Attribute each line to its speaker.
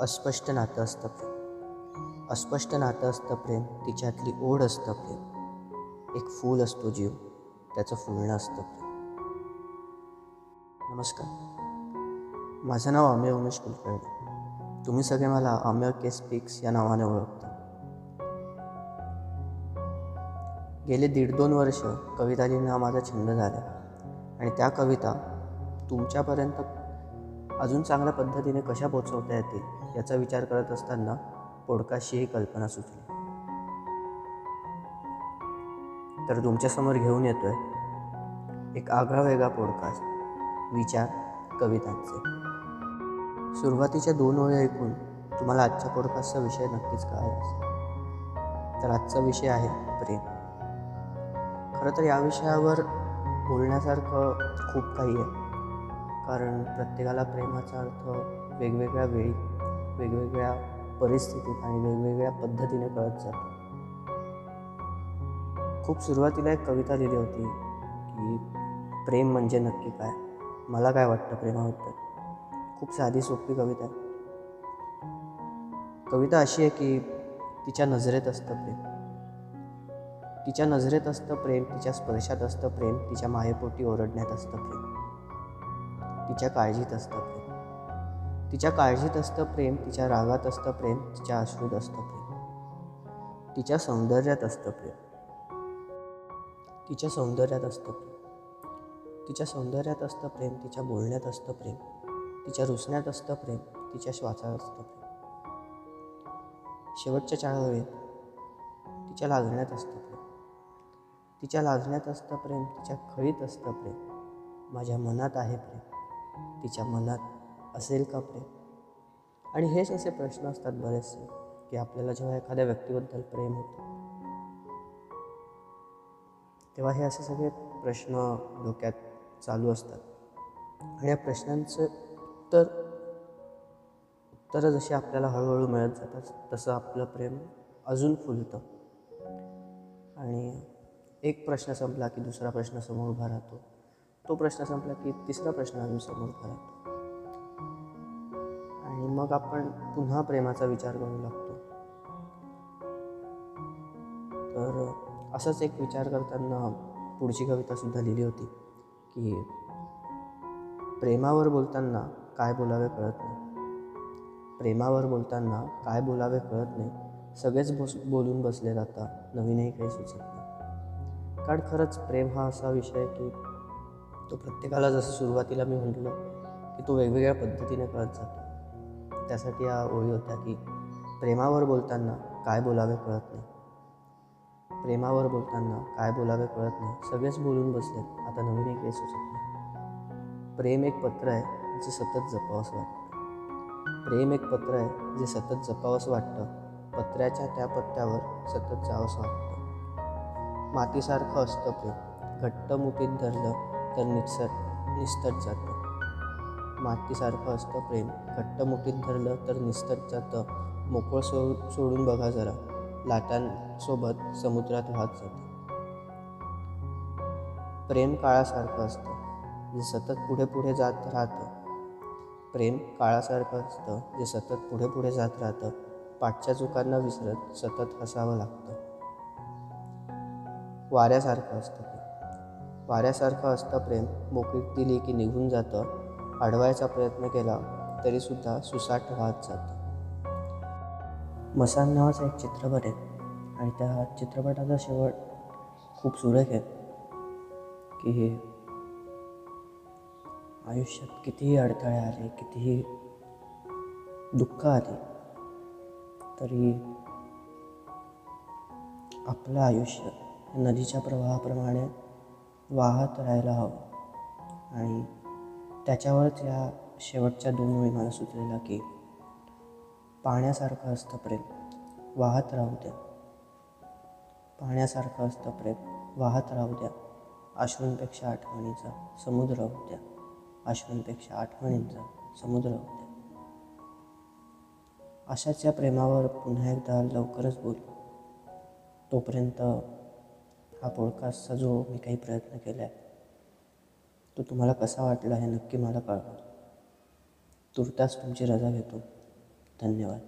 Speaker 1: अस्पष्ट नातं असतं प्रेम. अस्पष्ट नातं असतं प्रेम तिच्यातली ओढ असतं प्रेम. एक फूल असतो जीव त्याचं फुलणं असतं प्रेम. नमस्कार. माझं नाव अमेय उमेश कुलकर्णी. तुम्ही सगळे मला अमेय के स्पीक्स या नावाने ओळखता. गेले दीड दोन वर्ष कविता लिहिणं हा माझा छंद झाला आणि त्या कविता तुमच्यापर्यंत अजून चांगल्या पद्धतीने कशा पोचवता येतील याचा विचार करत असताना पॉडकास्टची ही कल्पना सुचली. तर तुमच्यासमोर घेऊन येतोय एक आगळा वेगळा पॉडकास्ट विचार कवितांचे. सुरुवातीच्या दोन ओळी ऐकून तुम्हाला आजच्या पॉडकास्टचा विषय नक्कीच कळाला असेल. तर आजचा विषय आहे प्रेम. खरं तर या विषयावर बोलण्यासारखं खूप काही आहे. कारण प्रत्येकाला प्रेमाचा अर्थ वेगवेगळ्या वेळी वेगवेगळ्या परिस्थितीत आणि वेगवेगळ्या पद्धतीने कळत जातो. खूप सुरुवातीला एक कविता लिहिली होती की प्रेम म्हणजे नक्की काय? मला काय वाटतं प्रेमाबद्दल? खूप साधी सोपी कविता आहे. कविता अशी आहे की तिच्या नजरेत असतं प्रेम. तिच्या नजरेत असतं प्रेम तिच्या स्पर्शात असतं प्रेम तिच्या मायेपोटी ओरडण्यात असतं प्रेम. तिच्या काळजीत असतं प्रेम. तिच्या काळजीत असतं प्रेम तिच्या रागात असतं प्रेम तिच्या अश्रूत असतं प्रेम. तिच्या सौंदर्यात असतं प्रेम. तिच्या सौंदर्यात असतं प्रेम. तिच्या सौंदर्यात असतं प्रेम तिच्या बोलण्यात असतं प्रेम. तिच्या रुसण्यात असतं प्रेम तिच्या श्वासात असतं प्रेम. शेवटच्या चार वेळेत तिच्या लाजण्यात असतं प्रेम. तिच्या लाजण्यात असतं प्रेम तिच्या खळीत असतं प्रेम. माझ्या मनात आहे प्रेम. तिच्या मनात असेल का प्रेम? आणि हेच असे प्रश्न असतात बरेचसे की आपल्याला जेव्हा एखाद्या व्यक्तीबद्दल प्रेम होतं तेव्हा हे असे सगळे प्रश्न डोक्यात चालू असतात. आणि या प्रश्नांचं उत्तर उत्तरं जशी आपल्याला हळूहळू मिळत जातात तसं आपलं प्रेम अजून फुलतं. आणि एक प्रश्न संपला की दुसरा प्रश्न समोर उभा राहतो. तो प्रश्न संपला की तिसरा प्रश्न अजून समोर उभा राहतो. मग आपण पुन्हा प्रेमाचा विचार करू लागतो. तर असंच एक विचार करताना पुढची कविता सुद्धा लिहिली होती की प्रेमावर बोलताना काय बोलावे कळत नाही. प्रेमावर बोलताना काय बोलावे कळत नाही. सगळेच बस बोलून बसले जाता नवीनही काही सुचत नाही. कारण खरंच प्रेम हा असा विषय की तो प्रत्येकाला जसं सुरुवातीला मी म्हटलं की तो वेगवेगळ्या पद्धतीने कळत जातो. त्यासाठी या ओळी होत्या की प्रेमावर बोलताना काय बोलावे कळत नाही. प्रेमावर बोलताना काय बोलावे कळत नाही. सगळेच बोलून बसले आता नवीन एक काही सुचत नाही प्रेम एक पत्र आहे जे सतत जपावंसं वाटतं. प्रेम एक पत्र आहे जे सतत जपावंसं वाटतं. पत्र्याच्या त्या पत्त्यावर सतत जावंसं वाटतं. मातीसारखं असतं प्रेम. घट्ट मुठीत धरलं तर निसर निस्तट जातं. मातीसारखं असतं प्रेम. घट्ट मुठीत धरलं तर निस्तत जातं. मोकळं सो सोडून बघा जरा. लाटांसोबत समुद्रात वाहत जातं. प्रेम काळासारखं असतं. जे सतत पुढे पुढे जात राहतं. प्रेम काळासारखं असतं. जे सतत पुढे पुढे जात राहतं. पाठच्या चुकांना विसरत सतत हसावं लागतं. वाऱ्यासारखं असतं वाऱ्यासारखं असतं प्रेम. मोकळीक दिली की निघून जातं. अडवायचा प्रयत्न केला तरीसुद्धा सुसाट वाहत जातं. मसान नावाचा एक चित्रपट आहे आणि त्या चित्रपटाचा शेवट खूप सुरेख आहे की हे आयुष्यात कितीही अडथळे आले कितीही दुःख आले तरी आपलं आयुष्य नदीच्या प्रवाहाप्रमाणे वाहत राहायला हवं आणि त्याच्यावरच या शेवटच्या दोन वेळी मला सुचलेला की पाण्यासारखं असतं प्रेम वाहत राहू द्या. पाण्यासारखं असतं प्रेम वाहत राहू द्या. अश्रूंपेक्षा आठवणीचा समुद्र होऊ द्या. अश्रूंपेक्षा आठवणींचा समुद्र होऊ द्या. अशाच या प्रेमावर पुन्हा एकदा लवकरच बोलू. तोपर्यंत हा पॉडकास्टचा जो मी काही प्रयत्न केला आहे तो तुम्हाला कसा वाटला हे नक्की मला कळवा. तुर्तास तुमची रजा घेतो. धन्यवाद.